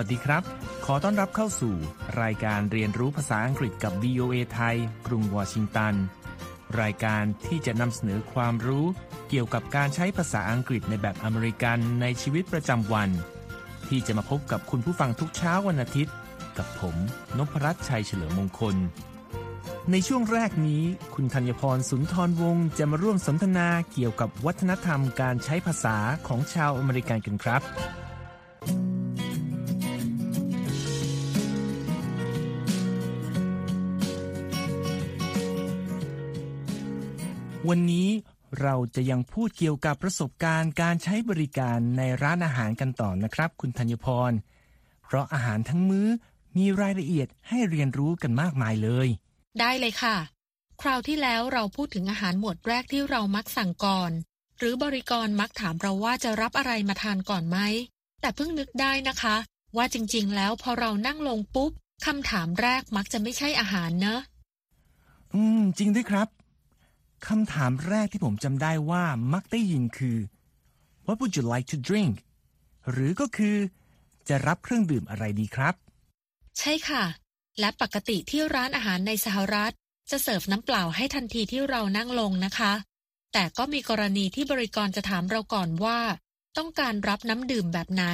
สวัสดีครับ ขอต้อนรับเข้าสู่ รายการเรียนรู้ภาษาอังกฤษกับ VOA ไทย กรุงวอชิงตัน รายการที่จะนำเสนอความรู้เกี่ยวกับการใช้ภาษาอังกฤษในแบบอเมริกันในชีวิตประจำวัน ที่จะมาพบกับคุณผู้ฟังทุกเช้าวันอาทิตย์ กับผมนพรัตน์ชัยเฉลิมมงคล ในช่วงแรกนี้คุณธัญพรสุนทรวงศ์จะมาร่วมสนทนาเกี่ยวกับวัฒนธรรมการใช้ภาษาของชาวอเมริกันกันครับ วันนี้เราจะยังพูดเกี่ยวกับประสบการณ์การใช้บริการในร้านอาหารกันต่อนะครับ คุณธัญพร เพราะอาหารทั้งมื้อมีรายละเอียดให้เรียนรู้กันมากมายเลย ได้เลยค่ะ คราวที่แล้วเราพูดถึงอาหารหมวดแรกที่เรามักสั่งก่อน หรือบริกรมักถามเราว่าจะรับอะไรมาทานก่อนไหม แต่เพิ่งนึกได้นะคะ ว่าจริงๆ แล้วพอเรานั่งลงปุ๊บคำถามแรกมักจะไม่ใช่อาหารเนอะ อืม จริงด้วยครับ คำถามแรกที่ผมจำได้ว่ามักได้ยินคือ What would you like to drink หรือก็คือ จะรับเครื่องดื่มอะไรดีครับ ใช่ค่ะ และปกติที่ร้านอาหารในสหรัฐ จะเสิร์ฟน้ำเปล่าให้ทันทีที่เรานั่งลงนะคะ แต่ก็มีกรณีที่บริกรจะถามเราก่อนว่า ต้องการรับน้ำดื่มแบบไหน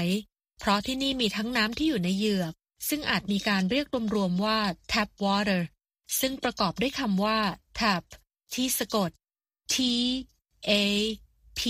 เพราะที่นี่มีทั้งน้ำที่อยู่ในเหยือก ซึ่งอาจมีการเรียกรวมๆว่า tap water ซึ่งประกอบด้วยคำว่า tap ที่สะกด t a p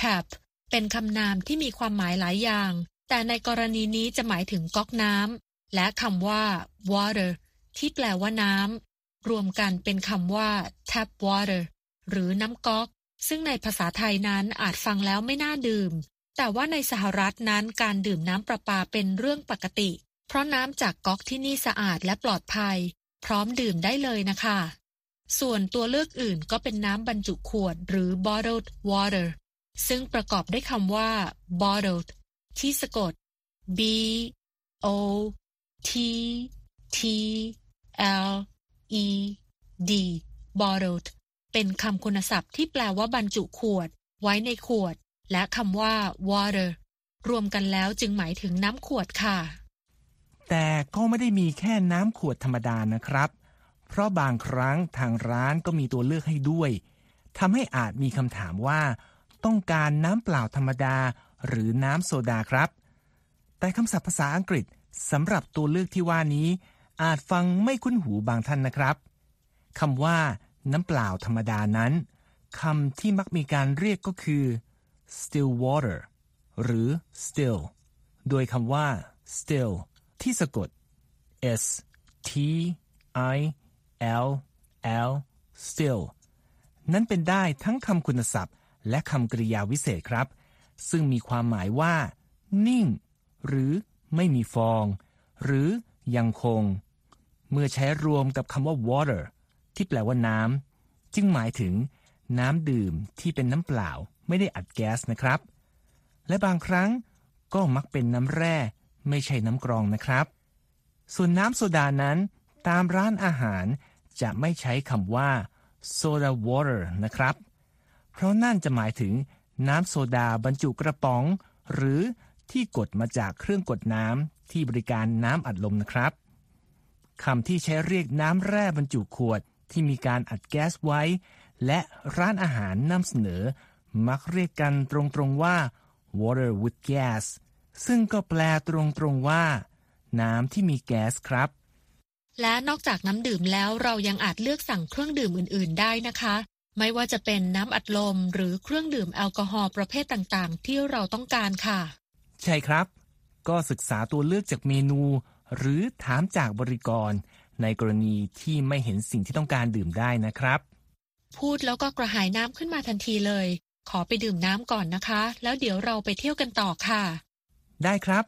tap เป็นคำนามที่มีความหมายหลายอย่าง แต่ในกรณีนี้จะหมายถึงก๊อกน้ำและคำว่า water ที่แปลว่าน้ำรวมกันเป็นคำว่า tap water หรือน้ำก๊อก ซึ่งในภาษาไทยนั้นอาจฟังแล้วไม่น่าดื่ม แต่ว่าในสหรัฐนั้นการดื่มน้ำประปาเป็นเรื่องปกติ เพราะน้ำจากก๊อกที่นี่สะอาดและปลอดภัย พร้อมดื่มได้เลยนะคะ ส่วนตัวเลือกอื่นก็เป็นน้ำบรรจุขวดหรือ bottled water ซึ่งประกอบด้วยคำว่า bottled ที่สะกด b o t t l e d bottled เป็นคำคุณศัพท์ที่แปลว่าบรรจุขวด ไว้ในขวด และคำว่า water รวมกันแล้วจึงหมายถึงน้ำขวดค่ะ แต่ก็ไม่ได้มีแค่น้ำขวดธรรมดานะครับ เพราะบางครั้งทางร้านก็มีตัวเลือกให้ด้วยทำให้อาจมีคำถามว่า ต้องการน้ำเปล่าธรรมดา หรือน้ำโซดาครับ แต่คำศัพท์ภาษาอังกฤษสำหรับตัวเลือกที่ว่านี้ อาจฟังไม่คุ้นหูบางท่านนะครับคำว่า น้ำเปล่าธรรมดานั้นคำที่มักมีการเรียกก็คือ still water หรือ still โดยคำว่า still ที่สะกด s t i l l still นั้นเป็นได้ทั้งคำคุณศัพท์ และคำกริยาวิเศษครับ ซึ่งมีความหมายว่า นิ่ง หรือไม่มีฟอง หรือยังคง เมื่อใช้รวมกับคำว่า water ที่แปลว่าน้ำจึงหมายถึง น้ำดื่มที่เป็นน้ำเปล่า ไม่ได้อัดแก๊สนะครับ และบางครั้งก็มักเป็นน้ำแร่ ไม่ใช่น้ำกรองนะครับ ส่วนน้ำโซดานั้น ตามร้านอาหาร จะไม่ใช้คำว่า soda water นะครับ เพราะนั่นจะหมายถึงน้ำโซดาบรรจุกระป๋อง หรือที่กดมาจากเครื่องกดน้ำที่บริการน้ำอัดลมนะครับคำที่ใช้เรียกน้ำแร่บรรจุขวดที่มีการอัดแก๊สไว้ และร้านอาหารนำเสนอ มักเรียกกันตรงๆว่า water with gas ซึ่งก็แปลตรงๆว่า น้ำที่มีแก๊สครับ และนอกจากน้ำดื่มแล้วเรายังอาจเลือกสั่งเครื่องดื่มอื่น ๆ ได้นะคะ ไม่ว่าจะเป็นน้ำอัดลม หรือเครื่องดื่มแอลกอฮอล์ประเภทต่างๆ ที่เราต้องการค่ะ ใช่ครับ ก็ศึกษาตัวเลือกจากเมนู หรือถามจากบริกร ในกรณีที่ไม่เห็นสิ่งที่ต้องการดื่มได้นะครับ พูดแล้วก็กระหายน้ำขึ้นมาทันทีเลย ขอไปดื่มน้ำก่อนนะคะ แล้วเดี๋ยวเราไปเที่ยวกันต่อค่ะ ได้ครับ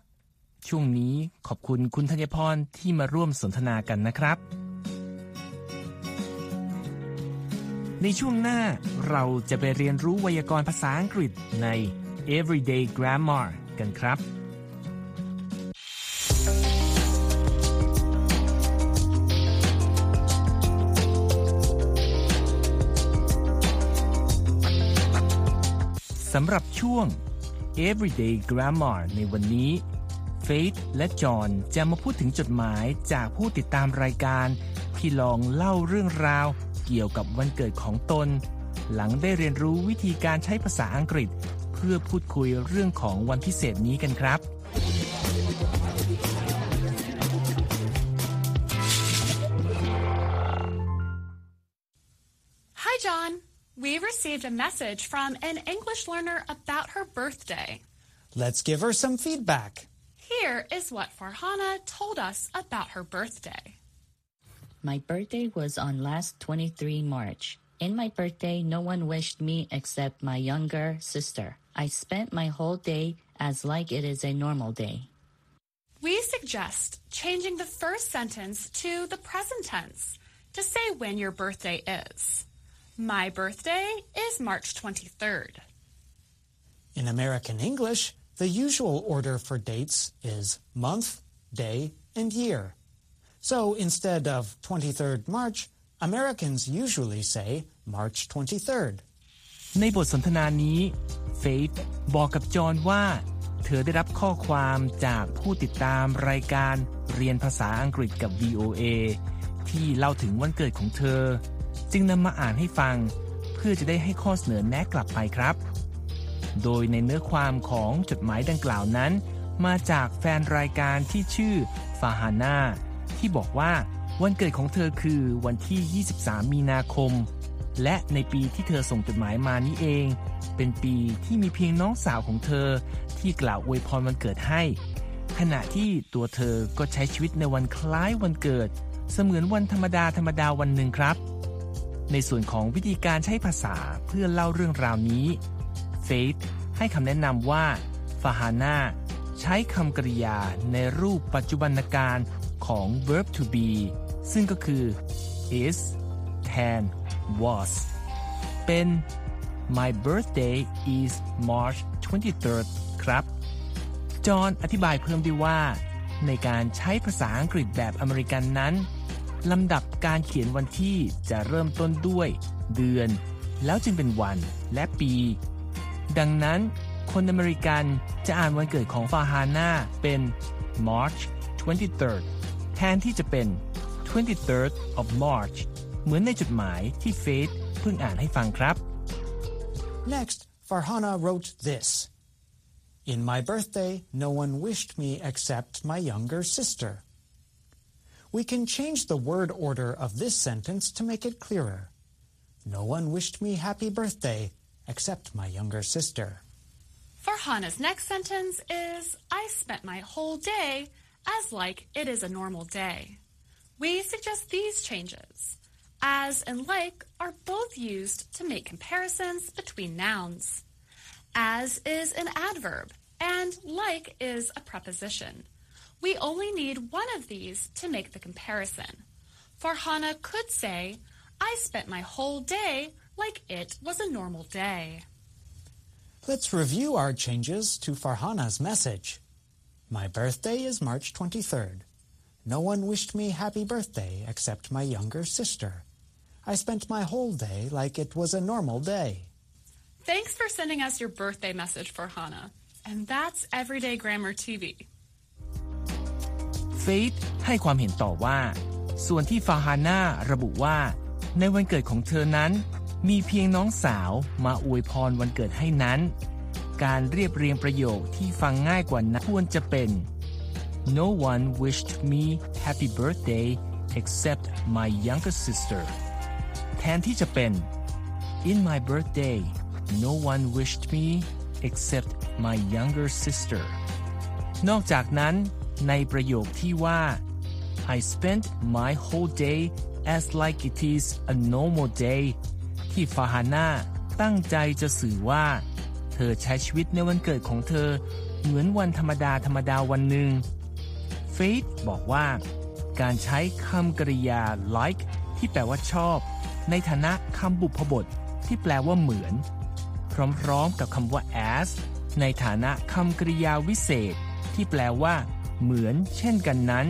ช่วงนี้ขอบคุณคุณธัญพรที่มาร่วมสนทนากันนะครับ ในช่วงหน้าเราจะไปเรียนรู้ไวยากรณ์ภาษาอังกฤษใน Everyday Grammar กันครับ สำหรับช่วง Everyday Grammar ในวันนี้ เฟธและจอห์นจะมาพูดถึงจดหมายจากผู้ติดตามรายการ ที่ลองเล่าเรื่องราว เกี่ยวกับวันเกิดของตน หลังได้เรียนรู้วิธีการใช้ภาษาอังกฤษ เพื่อพูดคุยเรื่องของวันพิเศษนี้กันครับ Hi, John. We received a message from an English learner about her birthday. Let's give her some feedback. Here is what Farhana told us about her birthday. My birthday was on last 23 March. In my birthday, no one wished me except my younger sister. I spent my whole day as like it is a normal day. We suggest changing the first sentence to the present tense to say when your birthday is. My birthday is March 23rd. In American English, the usual order for dates is month, day, and year. So instead of 23rd March, Americans usually say March 23rd. ในบทสนทนานี้ เฟธบอกกับจอห์นว่า เธอได้รับข้อความจากผู้ติดตามรายการเรียนภาษาอังกฤษกับ VOA ที่เล่าถึงวันเกิดของเธอ จึงนำมาอ่านให้ฟัง เพื่อจะได้ให้ข้อเสนอแนะกลับไปครับ โดยในเนื้อความของจดหมายดังกล่าวนั้น มาจากแฟนรายการที่ชื่อฟาฮาน่าที่บอกว่าวันเกิดของเธอคือวันที่ 23 มีนาคม และในปีที่เธอส่งจดหมายมานี้เอง เป็นปีที่มีเพียงน้องสาวของเธอ ที่กล่าวอวยพรวันเกิดให้ ขณะที่ตัวเธอก็ใช้ชีวิตในวันคล้ายวันเกิด เสมือนวันธรรมดาธรรมดาวันหนึ่งครับ ในส่วนของวิธีการใช้ภาษาเพื่อเล่าเรื่องราวนี้ เฟธให้คำแนะนำว่าฟาฮาน่าใช้คำกริยาในรูปปัจจุบันการของ verb to be ซึ่งก็คือ is can was เป็น my birthday is March 23rd ครับ จอห์นอธิบายเพิ่มด้วยว่า ในการใช้ภาษาอังกฤษแบบอเมริกันนั้นลำดับการเขียนวันที่จะเริ่มต้นด้วย เดือน แล้วจึงเป็นวันและปี ดังนั้น คนอเมริกันจะอ่านวันเกิดของฟาฮาน่าเป็น March 23rd แทนที่จะเป็น 23rd of March เหมือนในจดหมายที่เฟธเพิ่งอ่านให้ฟังครับ Next, Farhana wrote this. In my birthday, no one wished me except my younger sister. We can change the word order of this sentence to make it clearer. No one wished me happy birthday except my younger sister. Farhana's next sentence is I spent my whole day as like it is a normal day. We suggest these changes. As and like are both used to make comparisons between nouns. As is an adverb, and like is a preposition. We only need one of these to make the comparison. Farhana could say, I spent my whole day like it was a normal day. Let's review our changes to Farhana's message. My birthday is March 23rd. No one wished me happy birthday except my younger sister. I spent my whole day like it was a normal day. Thanks for sending us your birthday message, Farhana. And that's Everyday Grammar TV. เฟธให้ความเห็นต่อว่า ส่วนที่ฟาฮาน่าระบุว่า ในวันเกิดของเธอนั้น มีเพียงน้องสาวมาอวยพรวันเกิดให้นั้น การเรียบเรียงประโยคที่ฟังง่ายกว่านั้นควรจะเป็น No one wished me happy birthday except my younger sister แทนที่จะเป็น In my birthday no one wished me except my younger sister นอกจากนั้น ในประโยคที่ว่า I spent my whole day as like it is a normal day ที่ฟาฮาน่าตั้งใจจะสื่อว่า เธอใช้ชีวิตในวันเกิดของเธอ เหมือนวันธรรมดาธรรมดาวันหนึ่งเฟธบอกว่า การใช้คำกริยา like ที่แปลว่าชอบ ในฐานะคำบุพบทที่แปลว่าเหมือน พร้อมๆกับคำว่า as ในฐานะคำกริยาวิเศษ ที่แปลว่า เหมือน เช่นกันนั้น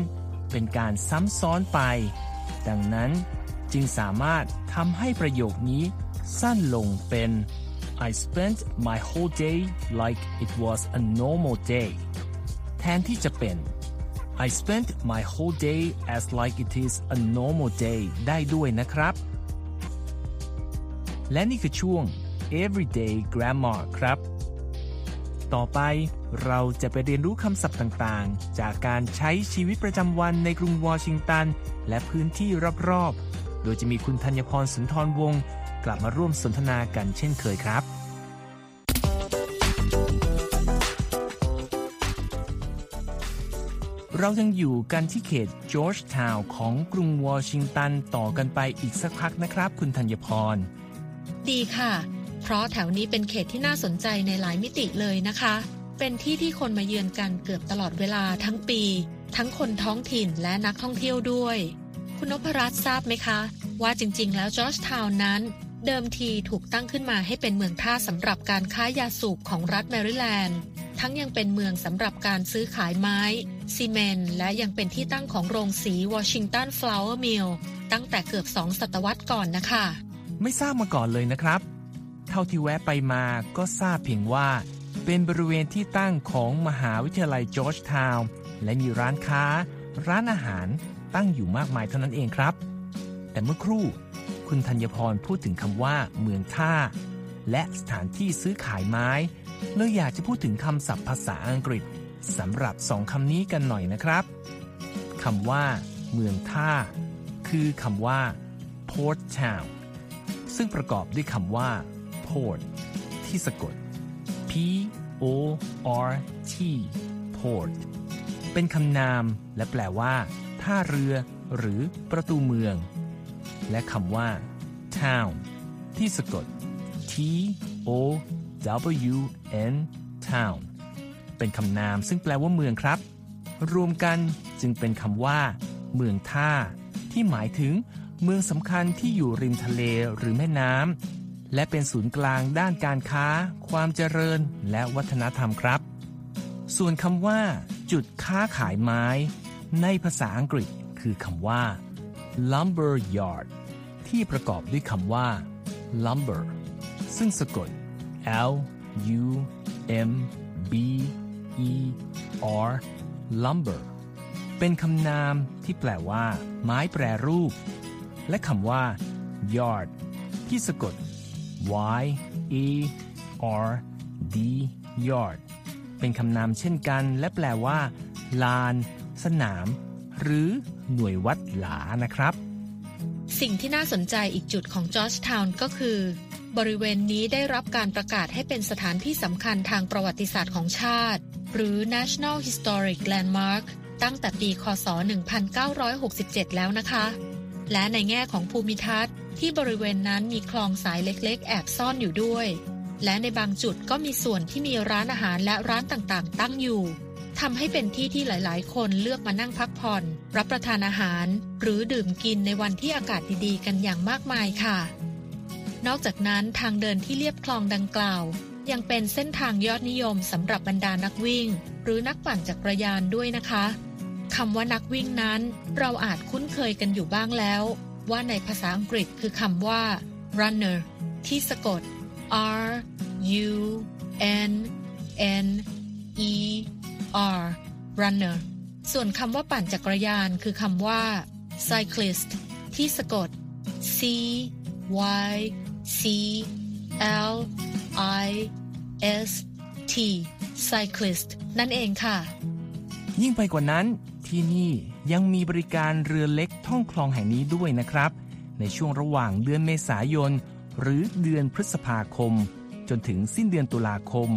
เป็นการซ้ำซ้อนไป ดังนั้น จึงสามารถทำให้ประโยคนี้สั้นลงเป็น I spent my whole day like it was a normal day แทนที่จะเป็น I spent my whole day as like it is a normal day ได้ด้วยนะครับ และนี่คือช่วง everyday grammar ครับ ต่อไปเราจะไปเรียนรู้คำศัพท์ต่างๆ จากการใช้ชีวิตประจำวันในกรุงวอชิงตัน และพื้นที่รอบๆ โดยจะมีคุณธัญพรสุนทรวงศ์กลับมาร่วมสนทนากันเช่นเคยครับ เรายังอยู่กันที่เขตจอร์จทาวน์ของกรุงวอชิงตันต่อกันไปอีกสักพักนะครับ คุณธัญพร ดีค่ะ เพราะแถวนี้เป็นเขตที่น่าสนใจในหลายมิติเลยนะคะ เป็นที่ที่คนมาเยือนกันเกือบตลอดเวลาทั้งปี ทั้งคนท้องถิ่นและนักท่องเที่ยวด้วย คุณนพรัตน์ทราบไหมคะ ว่าจริงๆ แล้วจอร์จทาวน์นั้น เดิมทีถูกตั้งขึ้นมาให้เป็นเมืองท่าสำหรับการค้ายาสูบของรัฐแมริแลนด์ ทั้งยังเป็นเมืองสำหรับการซื้อขายไม้ ซีเมนต์และยังเป็นที่ตั้งของโรงสี Washington Flour Mill ตั้งแต่เกือบสองศตวรรษก่อนนะคะ ไม่ทราบมาก่อนเลยนะครับ เท่าที่แวะไปมาก็ทราบเพียงว่า เป็นบริเวณที่ตั้งของมหาวิทยาลัยจอร์จทาวน์และมีร้านค้า ร้านอาหาร ตั้งอยู่มากมายเท่านั้นเองครับ แต่เมื่อครู่คุณธัญพรพูดถึงคำว่า เมืองท่า และสถานที่ซื้อขายไม้เลยอยากจะพูดถึงคำศัพท์ภาษาอังกฤษสำหรับสองคำนี้กันหน่อยนะครับคำว่า เมืองท่า คือคำว่า port town ซึ่งประกอบด้วยคำว่า port ที่สะกด p o r t port เป็นคำนามและแปลว่า ท่าเรือ หรือประตูเมือง และคำว่า town ที่สะกด t o w n town เป็นคำนามซึ่งแปลว่าเมืองครับ รวมกันจึงเป็นคำว่า เมืองท่า ที่หมายถึง เมืองสำคัญที่อยู่ริมทะเลหรือแม่น้ำและเป็นศูนย์กลางด้านการค้า ความเจริญ และวัฒนธรรมครับ ส่วนคำว่า จุดค้าขายไม้ ในภาษาอังกฤษคือคำว่า lumber yard ที่ประกอบด้วยคำว่า lumber ซึ่งสะกด L U M B E R lumber เป็นคำนามที่แปลว่า ไม้แปรรูป และคำว่า yard ที่สะกด Y A R D yard เป็นคำนามเช่นกัน และแปลว่า ลาน สนาม หรือหน่วยวัดหลานะครับ สิ่งที่น่าสนใจอีกจุดของจอร์จทาวน์ก็คือ บริเวณนี้ได้รับการประกาศให้เป็นสถานที่สำคัญทางประวัติศาสตร์ของชาติ หรือ National Historic Landmark ตั้งแต่ปี คศ 1967 แล้วนะคะ และในแง่ของภูมิทัศน์ที่บริเวณนั้นมีคลองสายเล็กๆ แอบซ่อนอยู่ด้วย และในบางจุดก็มีส่วนที่มีร้านอาหารและร้านต่างๆ ตั้งอยู่ ทำให้เป็นที่ที่หลาย ๆ คนเลือกมานั่งพักผ่อน รับประทานอาหาร หรือดื่มกินในวันที่อากาศดี ๆ กันอย่างมากมายค่ะ นอกจากนั้นทางเดินที่เลียบคลองดังกล่าว ยังเป็นเส้นทางยอดนิยมสำหรับบรรดานักวิ่ง หรือนักปั่นจักรยานด้วยนะคะคำว่านักวิ่งนั้น เราอาจคุ้นเคยกันอยู่บ้างแล้ว ว่าในภาษาอังกฤษคือคำว่า runner ที่สะกด R U N N E R runner ส่วนคำว่าปั่นจักรยานคือคำว่า cyclist ที่สะกด C Y C L I S T cyclist นั่นเองค่ะ ยิ่งไปกว่านั้นที่นี่ยังมีบริการเรือเล็กท่องคลองแห่งนี้ด้วยนะครับ ในช่วงระหว่างเดือนเมษายน หรือเดือนพฤษภาคม จนถึงสิ้นเดือนตุลาคม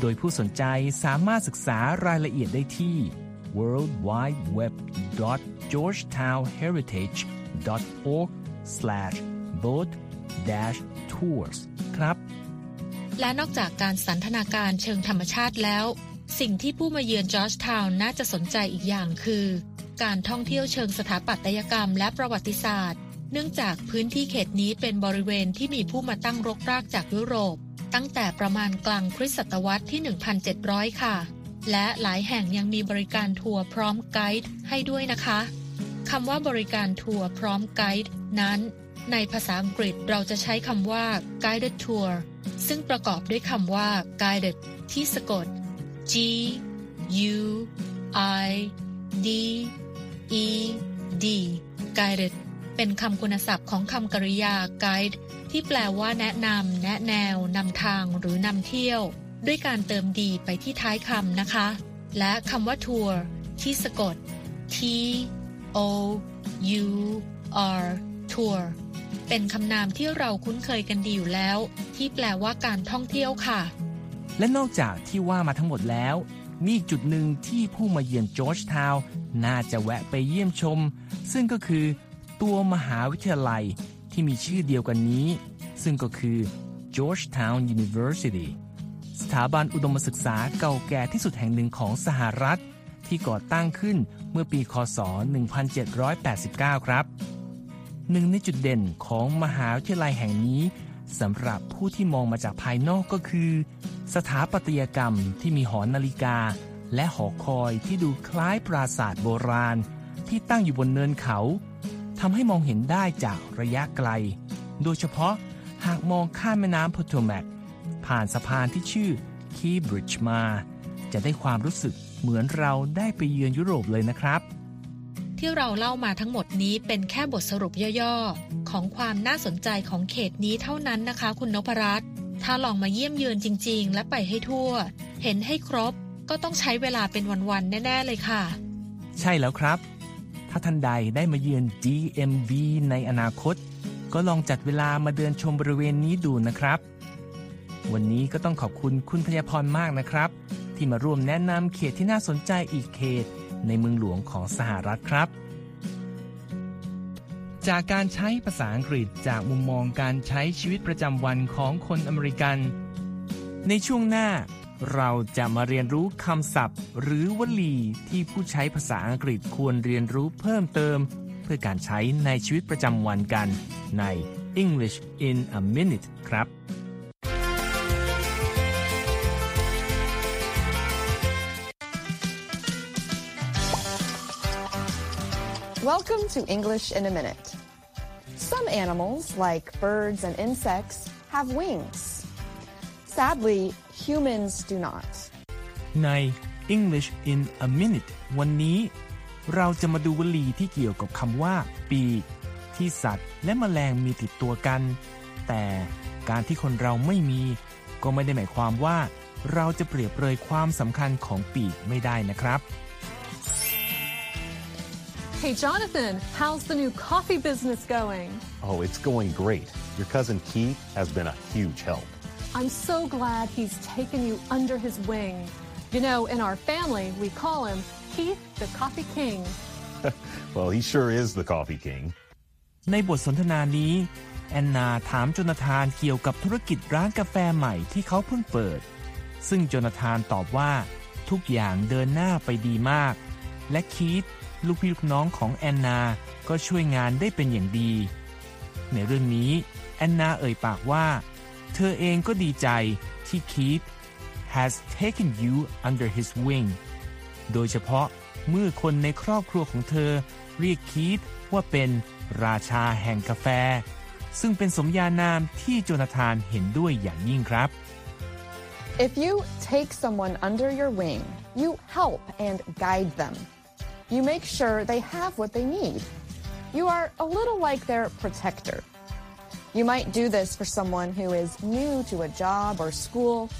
โดยผู้สนใจสามารถศึกษารายละเอียดได้ที่ worldwideweb.georgetownheritage.org/boat-tours ครับ และนอกจากการสันทนาการเชิงธรรมชาติแล้ว สิ่งที่ผู้มาเยือนจอร์จทาวน์น่าจะสนใจอีกอย่างคือ การท่องเที่ยวเชิงสถาปัตยกรรมและประวัติศาสตร์ เนื่องจากพื้นที่เขตนี้เป็นบริเวณที่มีผู้มาตั้งรกรากจากยุโรป ตั้งแต่ประมาณกลางคริสตศตวรรษที่ 1,700 ค่ะ และหลายแห่งยังมีบริการทัวร์พร้อมไกด์ให้ด้วยนะคะคำว่าบริการทัวร์พร้อมไกด์นั้น ในภาษาอังกฤษเราจะใช้คำว่า guided tour ซึ่งประกอบด้วยคำว่า guided ที่สะกด G U I D E D guided เป็นคำคุณศัพท์ของคำกริยา guide ที่แปลว่าแนะนำแนะแนว นำทางหรือนำเที่ยว ด้วยการเติมดีไปที่ท้ายคำนะคะ และคำว่าทัวร์ที่สะกด T O U R tour เป็นคำนามที่เราคุ้นเคยกันดีอยู่แล้ว ที่แปลว่าการท่องเที่ยวค่ะ และนอกจากที่ว่ามาทั้งหมดแล้ว มีอีกจุดหนึ่งที่ผู้มาเยือนจอร์จทาวน์น่าจะแวะไปเยี่ยมชม ซึ่งก็คือ ตัวมหาวิทยาลัย ที่มีชื่อเดียวกันนี้ ซึ่งก็คือ Georgetown University สถาบันอุดมศึกษาเก่าแก่ที่สุดแห่งหนึ่งของสหรัฐ ที่ก่อตั้งขึ้นเมื่อปีคศ 1789 ครับ หนึ่งในจุดเด่นของมหาวิทยาลัยแห่งนี้สำหรับผู้ที่มองมาจากภายนอกก็คือ สถาปัตยกรรมที่มีหอนาฬิกา และหอคอยที่ดูคล้ายปราสาทโบราณ ที่ตั้งอยู่บนเนินเขา ทำให้มองเห็นได้จากระยะไกล โดยเฉพาะหากมองข้ามแม่น้ำพ o โ o แมกผ่านสะพานที่ชื่อคีบริดจ์มา จะได้ความรู้สึกเหมือนเราได้ไปเยือนยุโรปเลยนะครับ ที่เราเล่ามาทั้งหมดนี้เป็นแค่บทสรุปย่อๆ ของความน่าสนใจของเขตนี้เท่านั้นนะคะคุณนพรัตน์ถ้าลองมาเยี่ยมเยือนจริง ๆ และไปให้ทั่ว เห็นให้ครบก็ต้องใช้เวลาเป็นวันๆ แน่ ๆ เลยค่ะ ใช่แล้วครับถ้าท่านใดได้มาเยือน DMV ในอนาคต ก็ลองจัดเวลามาเดินชมบริเวณนี้ดูนะครับ วันนี้ก็ต้องขอบคุณคุณพยาพรมากนะครับ ที่มาร่วมแนะนำเขตที่น่าสนใจอีกเขตในเมืองหลวงของสหรัฐครับ จากการใช้ภาษาอังกฤษจากมุมมองการใช้ชีวิตประจำวันของคนอเมริกัน ในช่วงหน้า เราจะมาเรียนรู้คำศัพท์ หรือวลีที่ผู้ใช้ภาษาอังกฤษควรเรียนรู้เพิ่มเติม เพื่อการใช้ในชีวิตประจำวันกันใน English in a minute ครับ Welcome to English in a Minute. Some animals, like birds and insects, have wings. Sadly, humans do not. ใน English in a minute วันนี้เราจะมาดูวลีที่เกี่ยวกับคำว่า ปีกที่สัตว์และแมลงมีติดตัวกัน แต่การที่คนเราไม่มี ก็ไม่ได้หมายความว่า เราจะเปรียบเปรยความสำคัญของปีกไม่ได้นะครับ Hey, Jonathan, how's the new coffee business going? Oh, it's going great. Your cousin Keith has been a huge help. I'm so glad he's taken you under his wing. You know, in our family, we call him Keith the Coffee King. Well, he sure is the coffee king. ในบทสนทนานี้ แอนนาถามโจนาธานเกี่ยวกับธุรกิจร้านกาแฟใหม่ที่เขาเพิ่งเปิด ซึ่งโจนาธานตอบว่า ทุกอย่างเดินหน้าไปดีมาก และคีตลูกพี่ลูกน้องของแอนนา ก็ช่วยงานได้เป็นอย่างดี ในเรื่องนี้ แอนนาเอ่ยปากว่า เธอเองก็ดีใจที่คีต has taken you under his wing โดยเฉพาะเมื่อคนในครอบครัวของเธอเรียกคีตว่าเป็นราชาแห่งกาแฟ ซึ่งเป็นสมญานามที่โจนาธานเห็นด้วยอย่างยิ่งครับ If you take someone under your wing, you help and guide them. You make sure they have what they need. You are a little like their protector. You might do this for someone who is new to a job or school,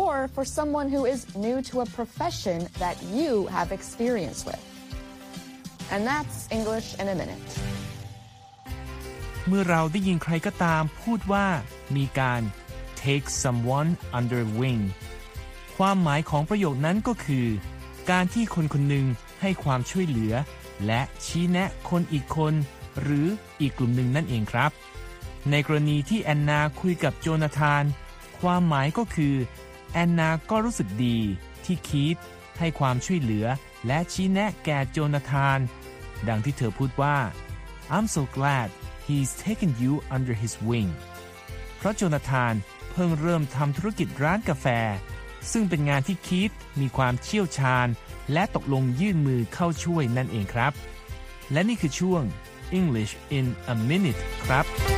or for someone who is new to a profession that you have experience with. And that's English in a minute. เมื่อเราได้ยินใครก็ตามพูดว่ามีการ take someone under wing ความหมายของประโยคนั้นก็คือ การที่คนคนหนึ่งให้ความช่วยเหลือ และชี้แนะคนอีกคน หรืออีกกลุ่มหนึ่งนั่นเองครับ ในกรณีที่แอนนาคุยกับโจนาธาน ความหมายก็คือ แอนนาก็รู้สึกดีที่คีตให้ความช่วยเหลือและชี้แนะแก่โจนาธาน ดังที่เธอพูดว่า I'm so glad he's taken you under his wing เพราะโจนาธานเพิ่งเริ่มทำธุรกิจร้านกาแฟ ซึ่งเป็นงานที่คีตมีความเชี่ยวชาญ และตกลงยื่นมือเข้าช่วยนั่นเองครับ และนี่คือช่วง English in a minute ครับ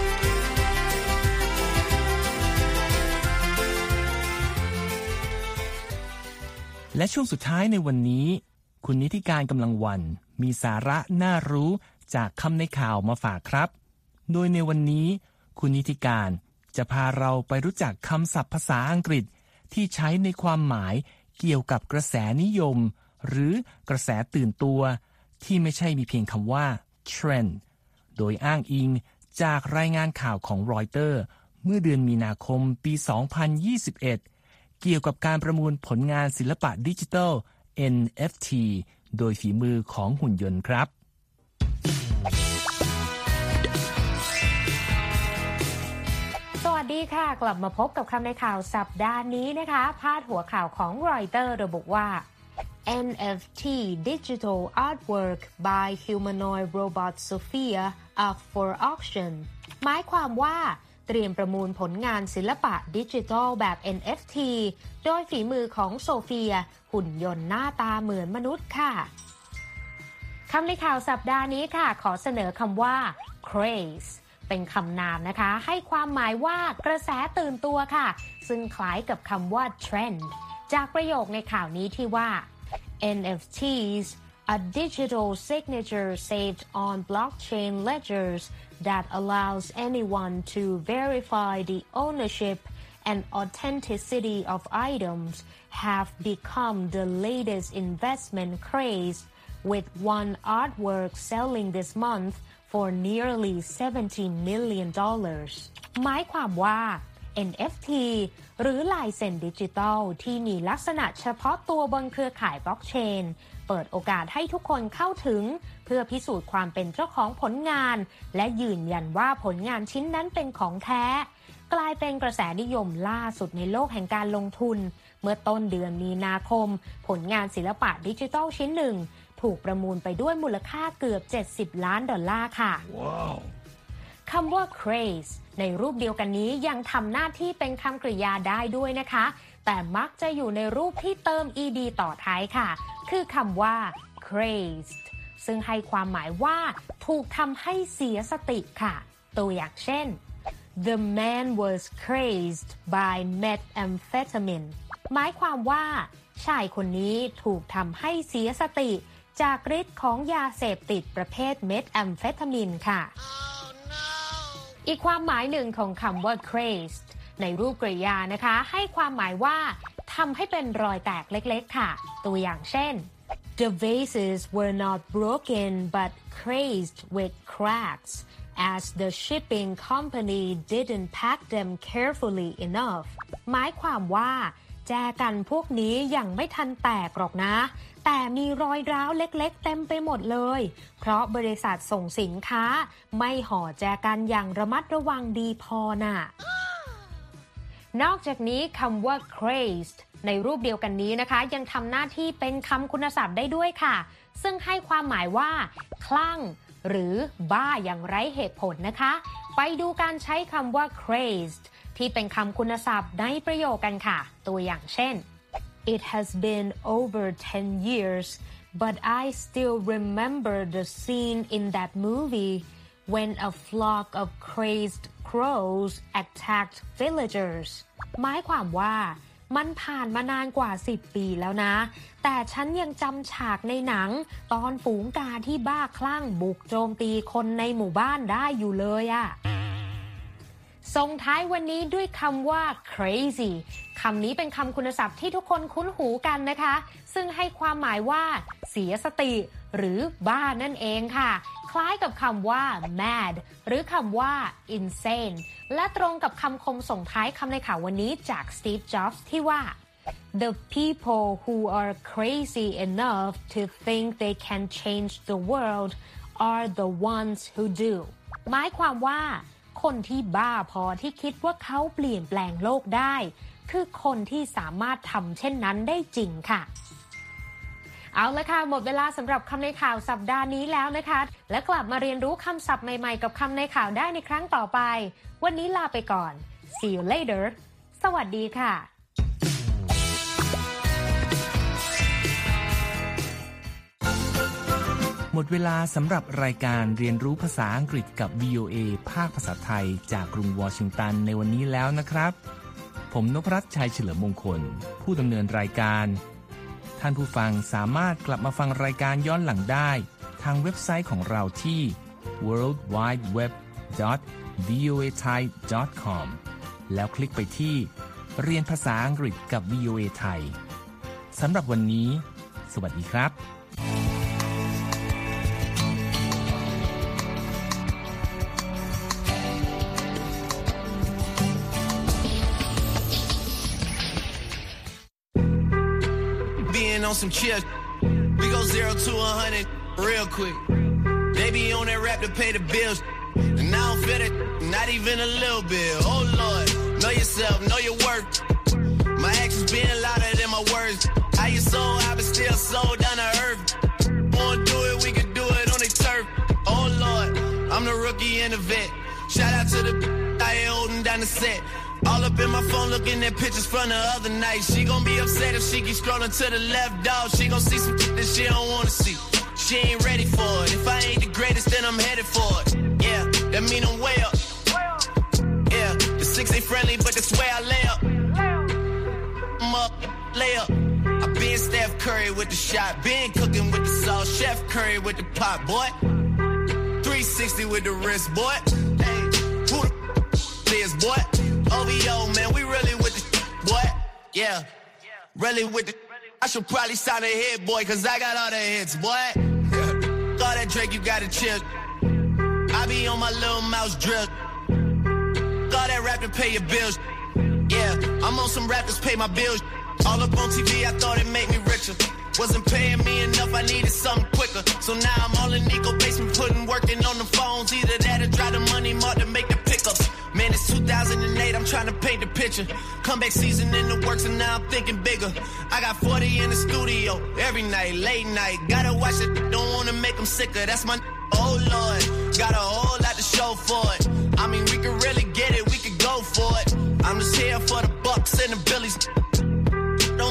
และช่วงสุดท้ายในวันนี้ คุณนิติการกำลังวัน มีสาระน่ารู้จากคำในข่าวมาฝากครับ โดยในวันนี้ คุณนิติการจะพาเราไปรู้จักคำศัพท์ภาษาอังกฤษ ที่ใช้ในความหมายเกี่ยวกับกระแสนิยม หรือกระแสตื่นตัว ที่ไม่ใช่มีเพียงคำว่า trend โดยอ้างอิงจากรายงานข่าวของรอยเตอร์ เมื่อเดือนมีนาคมปี 2021 เกี่ยวกับการประมูลผลงานศิลปะดิจิทัล NFT โดยฝีมือของหุ่นยนต์ครับ สวัสดีค่ะ กลับมาพบกับคำในข่าวสัปดาห์นี้นะคะ พาดหัวข่าวของรอยเตอร์ระบุว่า NFT digital artwork by humanoid robot Sophia up for auction หมายความว่า เตรียมประมูลผลงานศิลปะดิจิทัลแบบ NFT โดยฝีมือของโซเฟีย หุ่นยนต์หน้าตาเหมือนมนุษย์ค่ะคำในข่าวสัปดาห์นี้ค่ะ ขอเสนอคำว่า craze เป็นคำนามนะคะ ให้ความหมายว่ากระแสตื่นตัวค่ะ ซึ่งคล้ายกับคำว่า trend จากประโยคในข่าวนี้ที่ว่า NFTs a digital signature saved on blockchain ledgers that allows anyone to verify the ownership and authenticity of items have become the latest investment craze with one artwork selling this month for nearly 70 million dollars หมายความว่า NFT หรือลายเซ็นดิจิตอลที่มีลักษณะเฉพาะตัวบนเครือข่ายบล็อกเชน เปิดโอกาสให้ทุกคนเข้าถึง เพื่อพิสูจน์ความเป็นเจ้าของผลงาน และยืนยันว่าผลงานชิ้นนั้นเป็นของแท้ กลายเป็นกระแสนิยมล่าสุดในโลกแห่งการลงทุน เมื่อต้นเดือนมีนาคม ผลงานศิลปะดิจิทัลชิ้นหนึ่ง ถูกประมูลไปด้วยมูลค่าเกือบ 70 ล้านดอลลาร์ค่ะ wow. คำว่า craze ในรูปเดียวกันนี้ยังทำหน้าที่เป็นคำกริยาได้ด้วยนะคะ แต่มักจะอยู่ในรูปที่เติม ed ต่อท้ายค่ะ คือคำว่า crazed ซึ่งให้ความหมายว่าถูกทำให้เสียสติค่ะ ตัวอย่างเช่น the man was crazed by methamphetamine หมายความว่า ชายคนนี้ถูกทำให้เสียสติ จากฤทธิ์ของยาเสพติดประเภทเมทแอมเฟตามินค่ะอีกความหมายหนึ่งของคำว่า crazed ในรูปกริยานะคะ ให้ความหมายว่าทำให้เป็นรอยแตกเล็กๆ ค่ะ ตัวอย่างเช่น The vases were not broken but crazed with cracks as the shipping company didn't pack them carefully enough หมายความว่าแจกันพวกนี้ยังไม่ทันแตกหรอกนะ แต่มีรอยร้าวเล็กๆ เต็มไปหมดเลย เพราะบริษัทส่งสินค้า ไม่ห่อแจกันอย่างระมัดระวังดีพอน่ะ นอกจากนี้คำว่า crazed ในรูปเดียวกันนี้นะคะ ยังทำหน้าที่เป็นคำคุณศัพท์ได้ด้วยค่ะ ซึ่งให้ความหมายว่า คลั่ง หรือบ้าอย่างไร้เหตุผลนะคะ ไปดูการใช้คำว่า crazed ที่เป็นคำคุณศัพท์ในประโยคกันค่ะ ตัวอย่างเช่น It has been over 10 years but I still remember the scene in that movie when a flock of crazed crows attacked villagers หมายความว่ามันผ่านมานานกว่า 10 ปีแล้วนะ แต่ฉันยังจำฉากในหนัง ตอนฝูงกาที่บ้าคลั่งบุกโจมตีคนในหมู่บ้านได้อยู่เลยอะ ส่งท้ายวันนี้ด้วยคำว่า crazy คำนี้เป็นคำคุณศัพท์ที่ทุกคนคุ้นหูกันนะคะ ซึ่งให้ความหมายว่า เสียสติ หรือบ้านั่นเองค่ะ คล้ายกับคำว่า mad หรือคำว่า insane และตรงกับคำคมส่งท้ายคำในข่าววันนี้จาก Steve Jobs ที่ว่า The people who are crazy enough to think they can change the world are the ones who do หมายความว่า คนที่บ้าพอที่คิดว่าเขาเปลี่ยนแปลงโลกได้ คือคนที่สามารถทำเช่นนั้นได้จริงค่ะ เอาละค่ะ หมดเวลาสำหรับคำในข่าวสัปดาห์นี้แล้วนะคะ และกลับมาเรียนรู้คำศัพท์ใหม่ๆ กับคำในข่าวได้ในครั้งต่อไป วันนี้ลาไปก่อน see you later สวัสดีค่ะ หมดเวลาสำหรับรายการเรียนรู้ภาษาอังกฤษกับ VOA ภาคภาษาไทย จากกรุงวอชิงตันในวันนี้แล้วนะครับ ผมนพรัตน์ชัยเฉลิมมงคล ผู้ดำเนินรายการ ท่านผู้ฟังสามารถกลับมาฟังรายการย้อนหลังได้ ทางเว็บไซต์ของเราที่ world wide web voa thai com แล้วคลิกไปที่ เรียนภาษาอังกฤษกับ VOA ไทยสำหรับวันนี้ สวัสดีครับ some chill, we go zero to a hundred real quick. Be on that rap to pay the bills, and I don't feel it, not even a little bit. Oh Lord, know yourself, know your worth. My actions being louder than my words. How you so high but still so down to earth? Wanna do it, we can do it on the turf. Oh Lord, I'm the rookie and the vet. Shout out to the I holding down the set. All up in my phone looking at pictures from the other night. She gon' be upset if she keep scrolling to the left, dog. She gon' see some shit that she don't wanna see. She ain't ready for it. If I ain't the greatest, then I'm headed for it. Yeah, that mean I'm way up. Yeah, the six ain't friendly, but that's where I lay up. I'm up, lay up. I been Steph Curry with the shot, been cooking with the sauce, Chef Curry with the pot, boy. 360 with the wrist, boy. Hey, who the is, boy? OVO, man, we really with the boy. Yeah, really with the. I should probably sign a hit, boy, cause I got all the hits, boy. all that Drake, you gotta chill. I be on my little mouse drill. All that rap to pay your bills. Yeah, I'm on some rappers pay my bills. All up on TV, I thought it made me richer. Wasn't paying me enough, I needed something quicker. So now I'm all in Nico basement, putting working on the phones. Either that or drive the money mark to make the pickups. Man, it's 2008, I'm trying to paint the picture. Comeback season in the works, and now I'm thinking bigger. I got 40 in the studio every night, late night. Gotta watch it, don't wanna make them sicker. That's my oh lord. Got a whole lot to show for it. I mean, we could really get it, we could go for it. I'm just here for the bucks and the billies.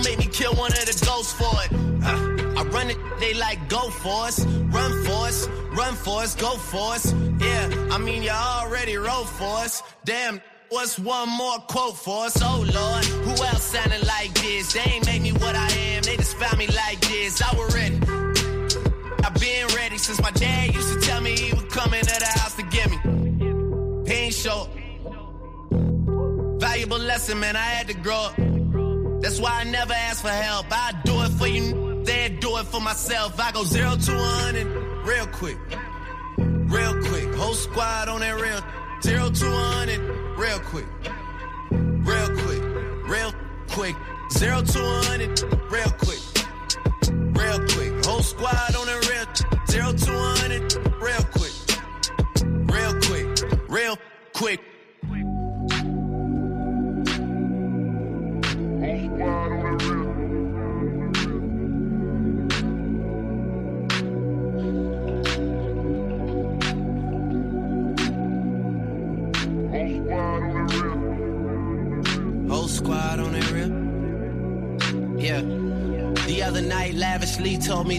Make me kill one of the ghosts for it. Uh, I run it, they like go for us, run for us, run for us, go for us. Yeah, I mean you already wrote for us. Damn, what's one more quote for us? Oh Lord, who else sounding like this? They ain't make me what I am, they just found me like this. I was ready. I've been ready since my dad used to tell me he would come into the house to get me. He ain't show. Valuable lesson, man. I had to grow up. That's why I never ask for help. I do it for you, then do it for myself. I go zero to a hundred real quick, real quick. Whole squad on that real zero to a hundred real quick, real quick, real quick. Zero to a hundred real quick, real quick. Whole squad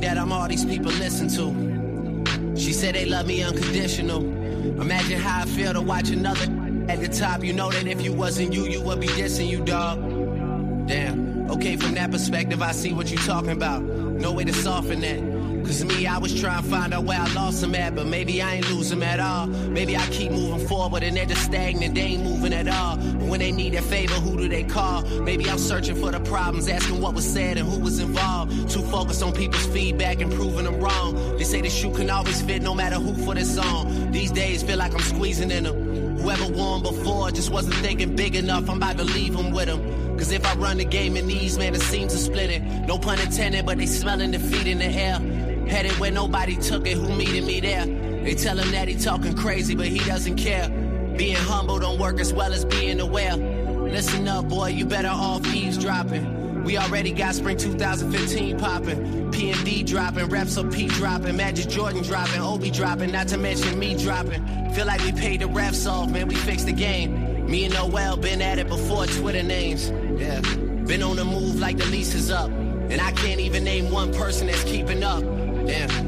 that I'm all these people listen to. She said they love me unconditional. Imagine how I feel to watch another at the top. You know that if you wasn't you, you would be dissing you, dog. Damn. Okay, from that perspective, I see what you talking about. No way to soften that. Cause me, I was trying to find out where I lost them at, but maybe I ain't lose them at all. Maybe I keep moving forward and they're just stagnant, they ain't moving at all. But when they need a favor, who do they call? Maybe I'm searching for the problems, asking what was said and who was involved. Too focused on people's feedback and proving them wrong. They say the shoe can always fit no matter who for the song. These days feel like I'm squeezing in them. Whoever won before just wasn't thinking big enough, I'm about to leave them with them. Cause if I run the game in these, man, it seems to split it. No pun intended, but they smelling defeat in the air. Headed where nobody took it, who meeting me there? They tell him that he talking crazy, but he doesn't care. Being humble don't work as well as being aware. Listen up, boy, you better off eavesdropping. We already got spring 2015 popping. PMD dropping, reps of P dropping, Magic Jordan dropping, Obi dropping, not to mention me dropping. Feel like we paid the refs off, man, we fixed the game. Me and Noel been at it before Twitter names. Yeah, been on the move like the lease is up. And I can't even name one person that's keeping up. Damn.